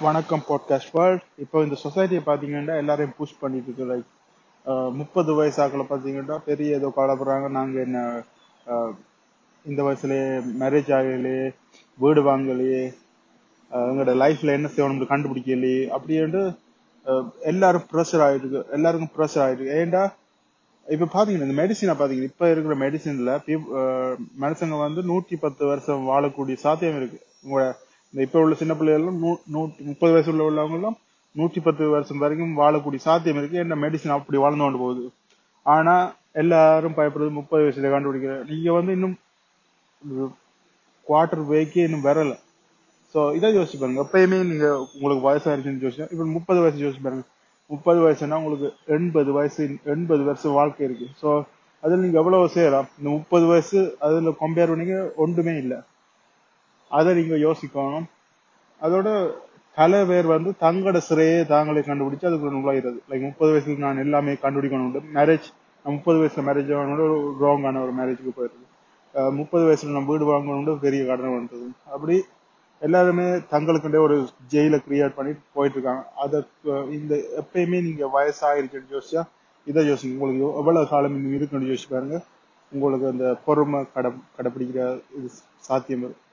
வணக்கம் podcast world இப்போ இந்த சொசைட்டியை பார்த்தீங்கன்னா எல்லாரையும் புஷ் பண்ணிட்டு இருக்கு. லைக் முப்பது வயசாக்களை பார்த்தீங்கன்னா பெரிய ஏதோ கவலைப்படுறாங்க நாங்கள் என்ன இந்த வயசுலயே மேரேஜ் ஆகலையே வீடு வாங்கலையே எங்களோட லைஃப்ல என்ன செய்யணும்னு கண்டுபிடிக்கலையே அப்படின்ட்டு எல்லாரும் ப்ரெஷர் ஆயிருக்கு எல்லாருக்கும் ப்ரெஷர் ஆயிருக்கு ஏன்டா இப்ப பாத்தீங்கன்னா இந்த மெடிசினை பாத்தீங்கன்னா இப்ப இருக்கிற மெடிசின்ல மனுஷங்க வந்து நூற்றி பத்து வருஷம் வாழக்கூடிய சாத்தியம் இருக்கு. உங்களோட இந்த இப்ப உள்ள சின்ன பிள்ளைகளும் நூ- நூற்றி முப்பது வயசு உள்ள உள்ளவங்க நூற்றி பத்து வருஷம் வரைக்கும் வாழக்கூடிய சாத்தியம் இருக்கு. என்ன மெடிசன் அப்படி வாழ்ந்து கொண்டு போகுது. ஆனா எல்லாரும் பயப்படுறது முப்பது வயசுல கண்டுபிடிக்கிற. நீங்க வந்து இன்னும் குவார்டர் வேக்கே இன்னும் வரல. சோ இதை யோசிச்சு பாருங்க. எப்பயுமே நீங்க உங்களுக்கு வயசாயிருச்சுன்னு யோசிச்சா இப்ப முப்பது வயசு யோசிச்சு பாருங்க. முப்பது வயசுனா உங்களுக்கு எண்பது வயசு எண்பது வருஷம் வாழ்க்கை இருக்கு. சோ அதுல நீங்க எவ்வளவு செய்யலாம் இந்த முப்பது வயசு அதுல கம்பேர் பண்ணிக்க ஒன்றுமே இல்லை. அதை நீங்க யோசிக்கணும். அதோட பல பேர் வந்து தங்களோட சிறையை தாங்களே கண்டுபிடிச்சு அதுக்குள்ள நுழையிறது. லைக் முப்பது வயசுல நான் எல்லாமே கண்டுபிடிக்கணும் மேரேஜ் முப்பது வயசுல மேரேஜ் ஆகணும் ஒரு ராங்கான ஒரு மேரேஜுக்கு போயிருது முப்பது வயசுல நம்ம வீடு வாங்கணும் பெரிய கடன் வந்தது. அப்படி எல்லாருமே தங்களுக்குண்டே ஒரு ஜெயில கிரியேட் பண்ணி போயிட்டு இருக்காங்க அதற்கு இந்த எப்பயுமே நீங்க வயசாயிருச்சுன்னு யோசிச்சா இதை யோசிங்க. உங்களுக்கு எவ்வளவு காலம் இன்னும் இருக்குன்னு யோசிச்சு பாருங்க. உங்களுக்கு அந்த பொறுமை கடை கடைப்பிடிக்கிற இது சாத்தியம் இருக்கு